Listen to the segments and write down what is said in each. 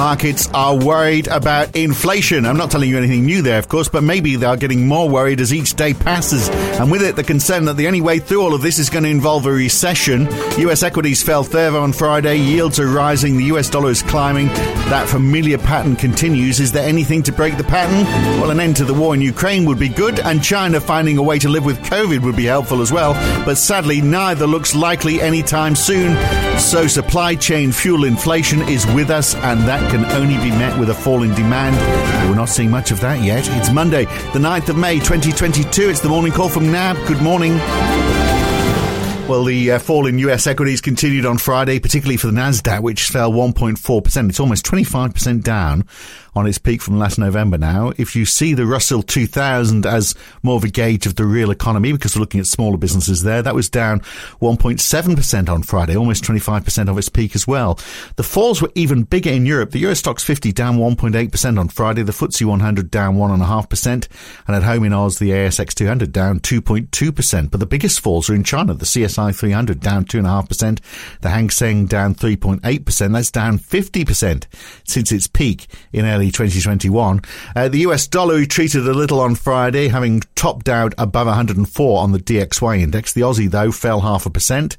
markets are worried about inflation. I'm not telling you anything new there, of course, but maybe they are getting more worried as each day passes. And with it, the concern that the only way through all of this is going to involve a recession. US equities fell further on Friday. Yields are rising. The US dollar is climbing. That familiar pattern continues. Is there anything to break the pattern? Well, an end to the war in Ukraine would be good, and China finding a way to live with COVID would be helpful as well. But sadly, neither looks likely anytime soon. So supply chain fuel inflation is with us, and that can only be met with a fall in demand. We're not seeing much of that yet. It's Monday, the 9th of May, 2022. It's the morning call from NAB. Good morning. Well, the uh, fall in US equities continued on Friday, particularly for the Nasdaq, which fell 1.4%. It's almost 25% down on its peak from last November now. If you see the Russell 2000 as more of a gauge of the real economy, because we're looking at smaller businesses there, that was down 1.7% on Friday, almost 25% of its peak as well. The falls were even bigger in Europe. The Euro Stoxx 50 down 1.8% on Friday, the FTSE 100 down 1.5%, and at home in Oz, the ASX 200 down 2.2%. But the biggest falls are in China, the CSI 300 down 2.5%, the Hang Seng down 3.8%. That's down 50% since its peak in early early 2021. Uh, the US dollar retreated a little on Friday, having topped out above 104 on the DXY index. The Aussie, though, fell half a percent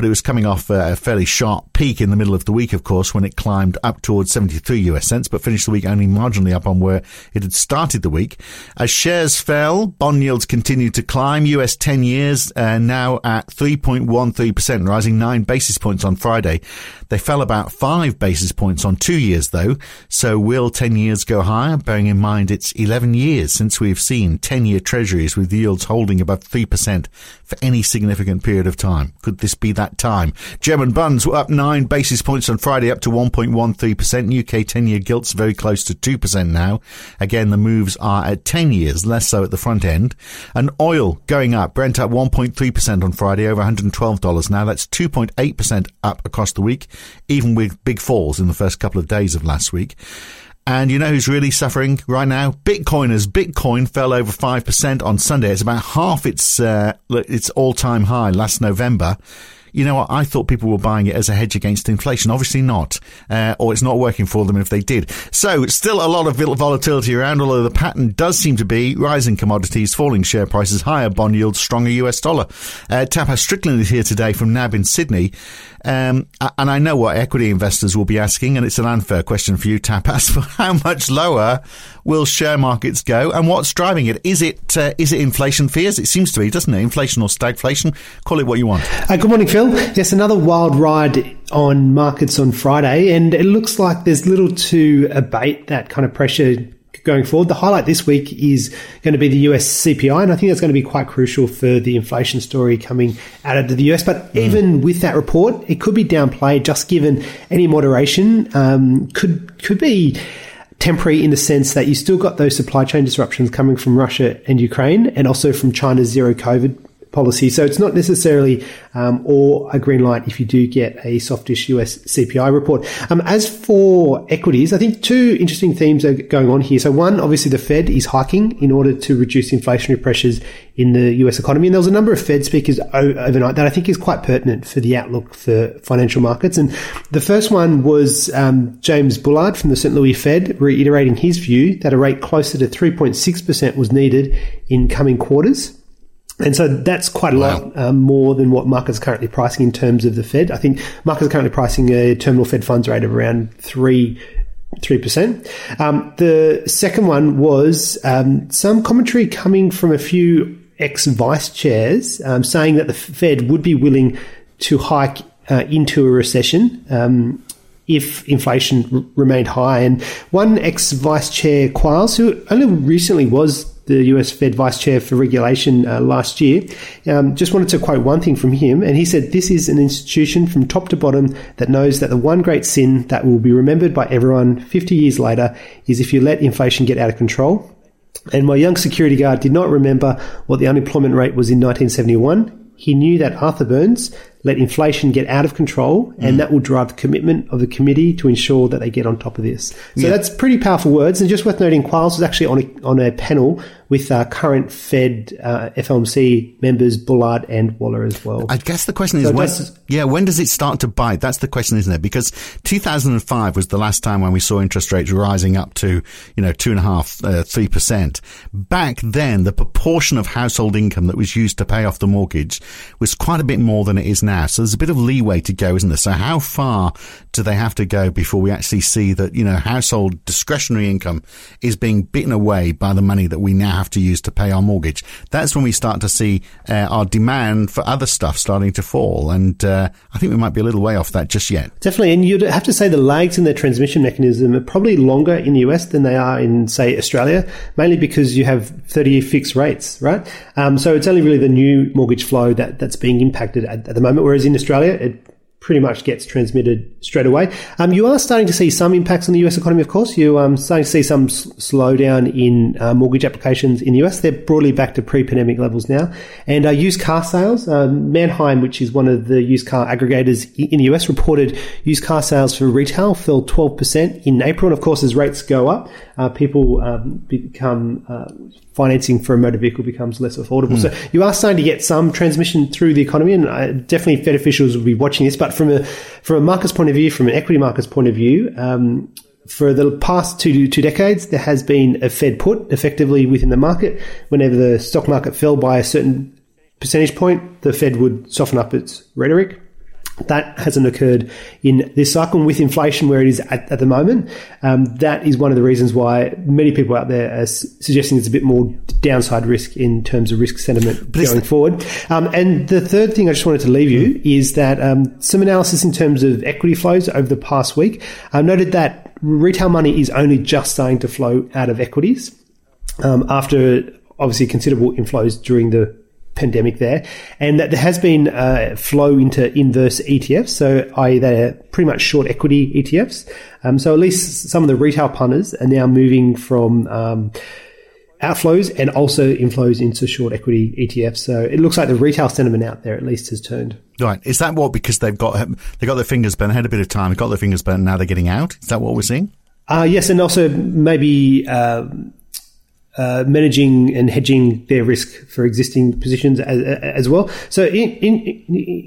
but it was coming off a fairly sharp peak in the middle of the week, of course, when it climbed up towards 73 US cents, but finished the week only marginally up on where it had started the week. As shares fell, bond yields continued to climb. US 10 years uh, now at 3.13%, rising nine basis points on Friday. They fell about five basis points on two years, though. So will 10 years go higher? Bearing in mind it's 11 years since we've seen 10 year treasuries with yields holding above 3% for any significant period of time. Could this be that time? German bonds were up nine basis points on Friday, up to 1.13%. UK 10 year gilts very close to 2% now. Again, the moves are at 10 years, less so at the front end. And oil going up. Brent up 1.3% on Friday, over $112 now. That's 2.8% up across the week, even with big falls in the first couple of days of last week. And you know who's really suffering right now? Bitcoiners. Bitcoin fell over 5% on Sunday. It's about half its, uh, its all-time high last November you know what? I thought people were buying it as a hedge against inflation. Obviously not, uh, or it's not working for them if they did. So still a lot of volatility around, although the pattern does seem to be rising commodities, falling share prices, higher bond yields, stronger US dollar. Uh, Tapas Strickland is here today from NAB in Sydney. Um, and I know what equity investors will be asking, and it's an unfair question for you, Tapas. For how much lower will share markets go, and what's driving it? Is it uh, is it inflation fears? It seems to be, doesn't it? Inflation or stagflation? Call it what you want. Uh, good morning, Phil. Yes, another wild ride on markets on Friday, and it looks like there's little to abate that kind of pressure going forward. The highlight this week is going to be the US CPI, and I think that's going to be quite crucial for the inflation story coming out of the US. But mm. even with that report, it could be downplayed, just given any moderation um, could could be temporary in the sense that you still got those supply chain disruptions coming from Russia and Ukraine, and also from China's zero COVID policy. So it's not necessarily um, or a green light if you do get a softish US CPI report. Um, as for equities, I think two interesting themes are going on here. So one, obviously the Fed is hiking in order to reduce inflationary pressures in the US economy. And there was a number of Fed speakers overnight that I think is quite pertinent for the outlook for financial markets. And the first one was um, James Bullard from the St. Louis Fed reiterating his view that a rate closer to 3.6% was needed in coming quarters. And so that's quite a wow. lot um, more than what markets are currently pricing in terms of the Fed. I think markets are currently pricing a terminal Fed funds rate of around three three percent. Um, the second one was um, some commentary coming from a few ex vice chairs um, saying that the Fed would be willing to hike uh, into a recession. Um, if inflation r- remained high. And one ex vice chair, Quarles, who only recently was the US Fed Vice Chair for Regulation uh, last year, um, just wanted to quote one thing from him. And he said, This is an institution from top to bottom that knows that the one great sin that will be remembered by everyone 50 years later is if you let inflation get out of control. And my young security guard did not remember what the unemployment rate was in 1971. He knew that Arthur Burns let inflation get out of control, and mm. that will drive the commitment of the committee to ensure that they get on top of this. So yeah. that's pretty powerful words, and just worth noting, Quarles was actually on a, on a panel with uh, current Fed uh, FOMC members Bullard and Waller as well. I guess the question is, so when, does, yeah, when does it start to bite? That's the question, isn't it? Because 2005 was the last time when we saw interest rates rising up to, you know, two and a half, uh, three percent. Back then, the proportion of household income that was used to pay off the mortgage was quite a bit more than it is now. So there's a bit of leeway to go, isn't there? So how far do they have to go before we actually see that, you know, household discretionary income is being bitten away by the money that we now have to use to pay our mortgage? That's when we start to see uh, our demand for other stuff starting to fall. And uh, I think we might be a little way off that just yet. Definitely. And you'd have to say the lags in their transmission mechanism are probably longer in the US than they are in, say, Australia, mainly because you have 30 year fixed rates, right? Um, so it's only really the new mortgage flow that, that's being impacted at, at the moment, whereas in Australia, it pretty much gets transmitted straight away. Um, you are starting to see some impacts on the US economy, of course. You're um, starting to see some s- slowdown in uh, mortgage applications in the US. They're broadly back to pre pandemic levels now. And uh, used car sales, um, Manheim, which is one of the used car aggregators in the US, reported used car sales for retail fell 12% in April. And of course, as rates go up, uh, people um, become uh, financing for a motor vehicle becomes less affordable. Mm. So you are starting to get some transmission through the economy, and uh, definitely Fed officials will be watching this. But from a from a market's point of view, from an equity market's point of view. Um, for the past two two decades, there has been a Fed put effectively within the market. Whenever the stock market fell by a certain percentage point, the Fed would soften up its rhetoric. That hasn't occurred in this cycle. And with inflation where it is at, at the moment, um, that is one of the reasons why many people out there are suggesting there's a bit more downside risk in terms of risk sentiment but going forward. Um, and the third thing I just wanted to leave you is that um, some analysis in terms of equity flows over the past week uh, noted that retail money is only just starting to flow out of equities um, after obviously considerable inflows during the pandemic there, and that there has been a flow into inverse ETFs, so i.e. they're pretty much short equity ETFs. Um, so at least some of the retail punters are now moving from um, outflows and also inflows into short equity ETFs. So it looks like the retail sentiment out there at least has turned. Right. Is that what because they've got they got their fingers burnt, had a bit of time, got their fingers burnt, now they're getting out? Is that what we're seeing? Uh, yes, and also maybe uh, uh, managing and hedging their risk for existing positions as, as well. So, in, in,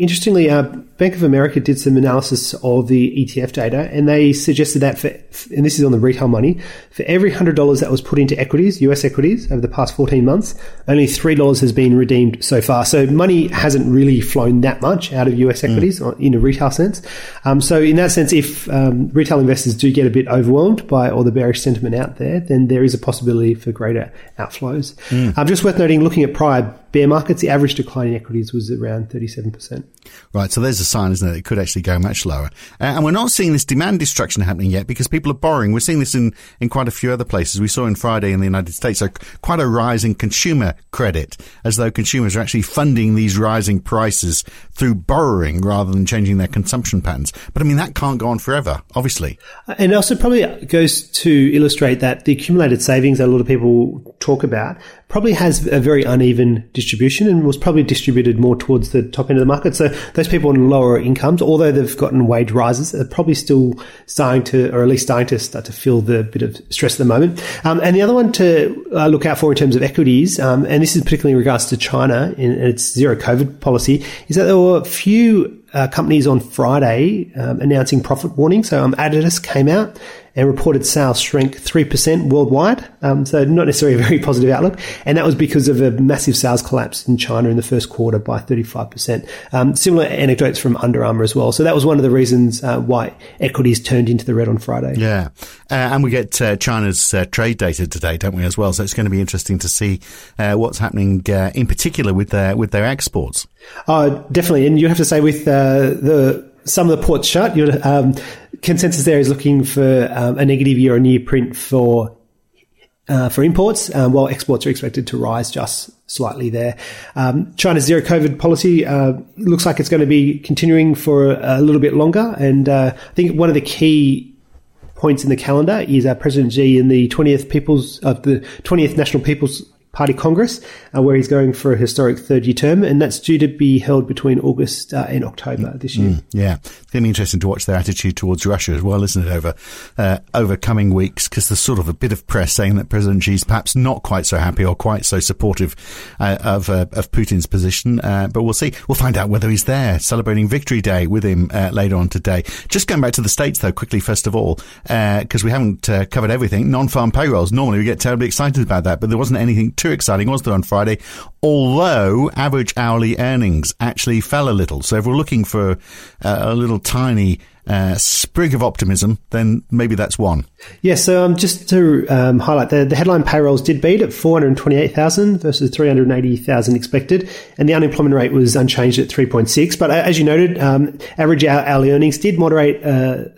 interestingly, uh, Bank of America did some analysis of the ETF data, and they suggested that for, and this is on the retail money, for every hundred dollars that was put into equities, US equities, over the past fourteen months, only three dollars has been redeemed so far. So, money hasn't really flown that much out of US equities mm. in a retail sense. Um, so, in that sense, if um, retail investors do get a bit overwhelmed by all the bearish sentiment out there, then there is a possibility for greater outflows. Mm. Um, just worth noting, looking at prior bear markets, the average decline in equities was around 37%. Right. So there's a sign, isn't it? It could actually go much lower. Uh, and we're not seeing this demand destruction happening yet because people are borrowing. We're seeing this in, in quite a few other places. We saw in Friday in the United States, so quite a rise in consumer credit as though consumers are actually funding these rising prices through borrowing rather than changing their consumption patterns. But I mean, that can't go on forever, obviously. And also probably goes to illustrate that the accumulated savings that a lot of people talk about probably has a very uneven distribution and was probably distributed more towards the top end of the market. So those people on lower incomes, although they've gotten wage rises, are probably still starting to, or at least starting to start to feel the bit of stress at the moment. Um, and the other one to uh, look out for in terms of equities, um, and this is particularly in regards to China and its zero COVID policy, is that there were a few uh, companies on Friday um, announcing profit warnings. So um, Adidas came out and reported sales shrink 3% worldwide. Um, so not necessarily a very positive outlook. And that was because of a massive sales collapse in China in the first quarter by 35%. Um, similar anecdotes from Under Armour as well. So that was one of the reasons uh, why equities turned into the red on Friday. Yeah. Uh, and we get uh, China's uh, trade data today, don't we, as well? So it's going to be interesting to see uh, what's happening uh, in particular with their, with their exports. Oh, definitely. And you have to say with the some of the ports shut. Your um, consensus there is looking for um, a negative year-on-year print for uh, for imports, um, while exports are expected to rise just slightly there. Um, China's zero COVID policy uh, looks like it's going to be continuing for a little bit longer, and uh, I think one of the key points in the calendar is uh, President Xi and the 20th People's of the 20th National People's Party Congress, uh, where he's going for a historic third year term, and that's due to be held between August uh, and October this year. Mm, yeah, it's going to be interesting to watch their attitude towards Russia as well, isn't it, over uh, over coming weeks? Because there's sort of a bit of press saying that President Xi's perhaps not quite so happy or quite so supportive uh, of uh, of Putin's position, uh, but we'll see. We'll find out whether he's there celebrating Victory Day with him later on today. Just going back to the states, though, quickly first of all, because we haven't covered everything. Non-farm payrolls. Normally, we get terribly excited about that, but there wasn't anything too exciting, was there, on Friday? Although average hourly earnings actually fell a little. So if we're looking for uh, a little tiny uh, sprig of optimism, then maybe that's one. Yeah, so um, just to um, highlight, the, the headline payrolls did beat at 428,000 versus 380,000 expected, and the unemployment rate was unchanged at 3.6. But uh, as you noted, um, average hourly earnings did moderate uh,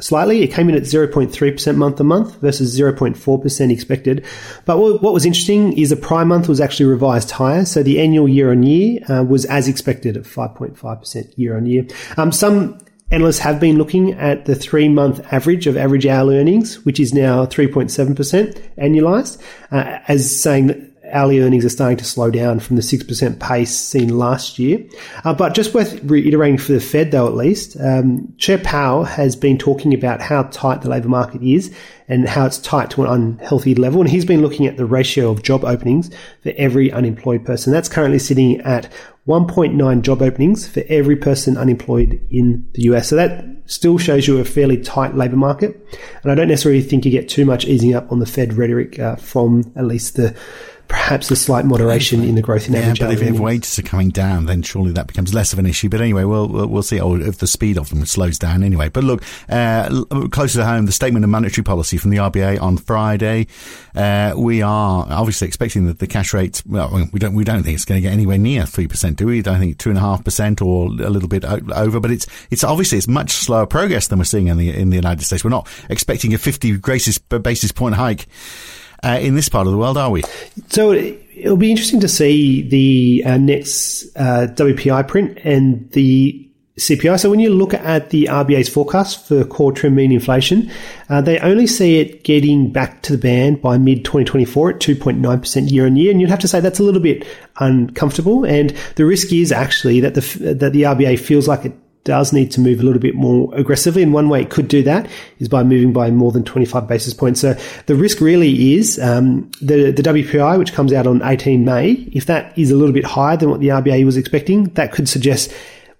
slightly. It came in at 0.3% month to month versus 0.4% expected. But what, was interesting is the prime month was actually revised higher. So the annual year on year uh, was as expected at 5.5% year on year. Um, some analysts have been looking at the three month average of average hourly earnings, which is now 3.7% annualized, uh, as saying that hourly earnings are starting to slow down from the 6% pace seen last year. Uh, but just worth reiterating for the Fed, though, at least, um, Chair Powell has been talking about how tight the labour market is and how it's tight to an unhealthy level. And he's been looking at the ratio of job openings for every unemployed person. That's currently sitting at 1.9 job openings for every person unemployed in the US. So that still shows you a fairly tight labour market. And I don't necessarily think you get too much easing up on the Fed rhetoric uh, from at least the perhaps a slight moderation in the growth in yeah, average. but if, if, wages are coming down, then surely that becomes less of an issue. But anyway, we'll we'll see. Or if the speed of them slows down anyway. But look, uh, closer to home, the statement of monetary policy from the RBA on Friday. Uh, we are obviously expecting that the cash rate. Well, we don't we don't think it's going to get anywhere near three percent, do we? don't think two and a half percent or a little bit over. But it's it's obviously it's much slower progress than we're seeing in the in the United States. We're not expecting a fifty basis basis point hike uh, in this part of the world, are we? So it'll be interesting to see the uh, next uh, WPI print and the CPI. So when you look at the RBA's forecast for core trim mean inflation, uh, they only see it getting back to the band by mid 2024 at 2.9% year on year. And you'd have to say that's a little bit uncomfortable. And the risk is actually that the, that the RBA feels like it does need to move a little bit more aggressively. And one way it could do that is by moving by more than 25 basis points. So the risk really is um, the, the WPI, which comes out on 18 May, if that is a little bit higher than what the RBA was expecting, that could suggest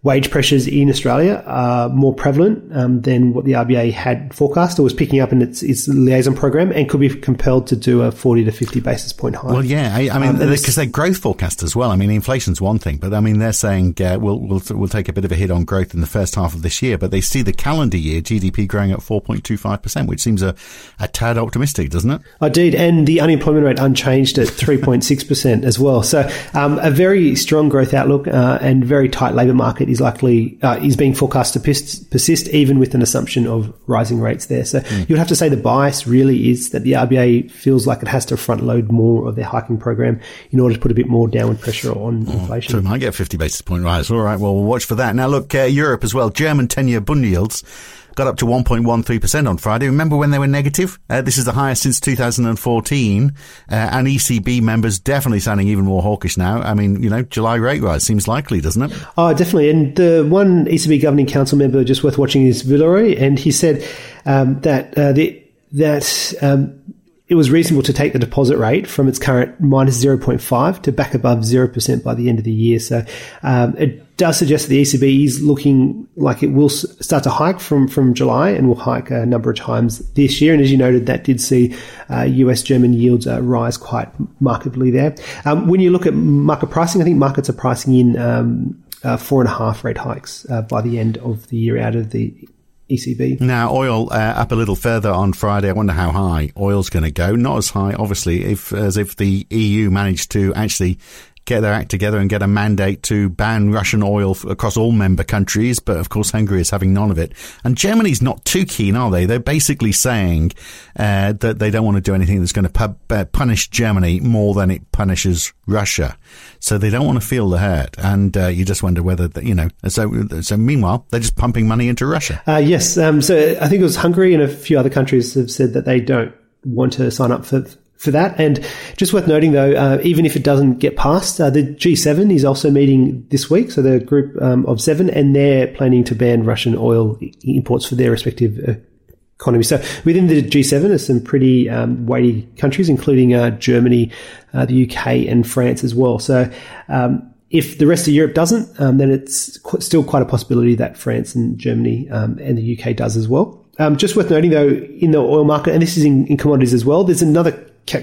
wage pressures in Australia are more prevalent um, than what the RBA had forecast or was picking up in its, its liaison program and could be compelled to do a 40 to 50 basis point hike. Well, yeah, I, I mean, because um, they're growth forecast as well. I mean, inflation's one thing, but I mean, they're saying uh, we'll, we'll, we'll take a bit of a hit on growth in the first half of this year, but they see the calendar year GDP growing at 4.25%, which seems a, a tad optimistic, doesn't it? Indeed, and the unemployment rate unchanged at 3.6% as well. So um, a very strong growth outlook uh, and very tight labour market is likely uh, is being forecast to persist, even with an assumption of rising rates there. So mm. you'd have to say the bias really is that the RBA feels like it has to front load more of their hiking program in order to put a bit more downward pressure on oh, inflation. So it might get 50 basis point rise. All right, well, we'll watch for that. Now, look, uh, Europe as well. German 10 year bund yields got up to 1.13% on Friday. Remember when they were negative? Uh, this is the highest since 2014. Uh, and ECB members definitely sounding even more hawkish now. I mean, you know, July rate rise seems likely, doesn't it? Oh, definitely. And the one ECB governing council member just worth watching is Villeroy, and he said um, that uh, the that um, it was reasonable to take the deposit rate from its current minus 0.5 to back above 0% by the end of the year. So um, it does suggest that the ECB is looking like it will start to hike from, from July and will hike a number of times this year. And as you noted, that did see uh, US German yields uh, rise quite markedly there. Um, when you look at market pricing, I think markets are pricing in um, uh, four and a half rate hikes uh, by the end of the year out of the ECB. Now, oil uh, up a little further on Friday. I wonder how high oil's going to go. Not as high, obviously, if as if the EU managed to actually get their act together and get a mandate to ban Russian oil across all member countries. But of course, Hungary is having none of it. And Germany's not too keen, are they? They're basically saying uh, that they don't want to do anything that's going to pu- uh, punish Germany more than it punishes Russia. So they don't want to feel the hurt. And uh, you just wonder whether, you know, so, so meanwhile, they're just pumping money into Russia. Uh, yes. Um, so I think it was Hungary and a few other countries have said that they don't want to sign up for for that. And just worth noting, though, uh, even if it doesn't get passed, uh, the G7 is also meeting this week. So the group um, of seven, and they're planning to ban Russian oil imports for their respective uh, economies. So within the G7, there's some pretty um, weighty countries, including uh, Germany, uh, the UK, and France as well. So um, if the rest of Europe doesn't, um, then it's qu- still quite a possibility that France and Germany um, and the UK does as well. Um, just worth noting, though, in the oil market, and this is in, in commodities as well, there's another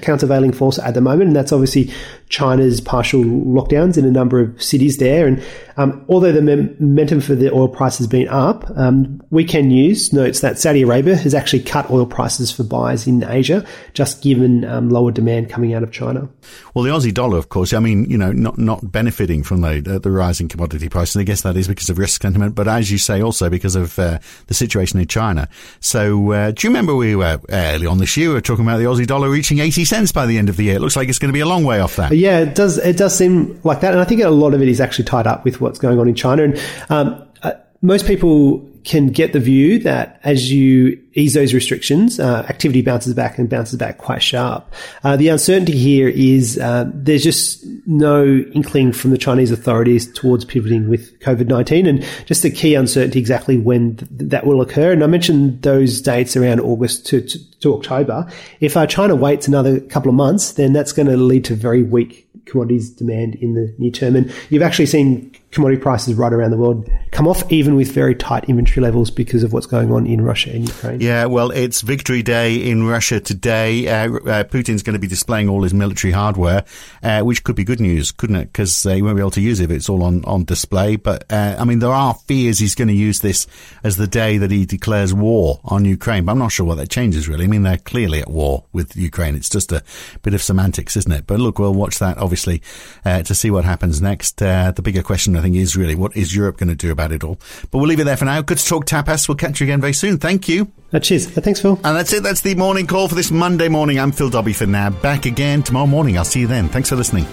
countervailing force at the moment, and that's obviously China's partial lockdowns in a number of cities there. And um, although the momentum for the oil price has been up, um, Weekend News notes that Saudi Arabia has actually cut oil prices for buyers in Asia, just given um, lower demand coming out of China. Well, the Aussie dollar, of course, I mean, you know, not not benefiting from the the rising commodity prices. I guess that is because of risk sentiment, but as you say, also because of uh, the situation in China. So, uh, do you remember we were early on this year we were talking about the Aussie dollar reaching eighty cents by the end of the year? It looks like it's going to be a long way off that. Yeah, it does. It does seem like that, and I think a lot of it is actually tied up with what's going on in China. And um, uh, most people can get the view that as you ease those restrictions, uh, activity bounces back and bounces back quite sharp. Uh, the uncertainty here is uh, there's just no inkling from the Chinese authorities towards pivoting with COVID 19 and just the key uncertainty exactly when th- that will occur. And I mentioned those dates around August to, to, to October. If uh, China waits another couple of months, then that's going to lead to very weak commodities demand in the near term. And you've actually seen commodity prices right around the world come off, even with very tight inventory levels because of what's going on in Russia and Ukraine. Yeah, well, it's Victory Day in Russia today. Uh, uh, Putin's going to be displaying all his military hardware, uh, which could be good news, couldn't it? Because uh, he won't be able to use it if it's all on, on display. But, uh, I mean, there are fears he's going to use this as the day that he declares war on Ukraine. But I'm not sure what that changes, really. I mean, they're clearly at war with Ukraine. It's just a bit of semantics, isn't it? But look, we'll watch that, obviously, uh, to see what happens next. the bigger question, I is really what is Europe going to do about it all? But we'll leave it there for now. Good to talk tapas. We'll catch you again very soon. Thank you. Uh, cheers. Uh, thanks, Phil. And that's it. That's the morning call for this Monday morning. I'm Phil Dobbie for now. Back again tomorrow morning. I'll see you then. Thanks for listening.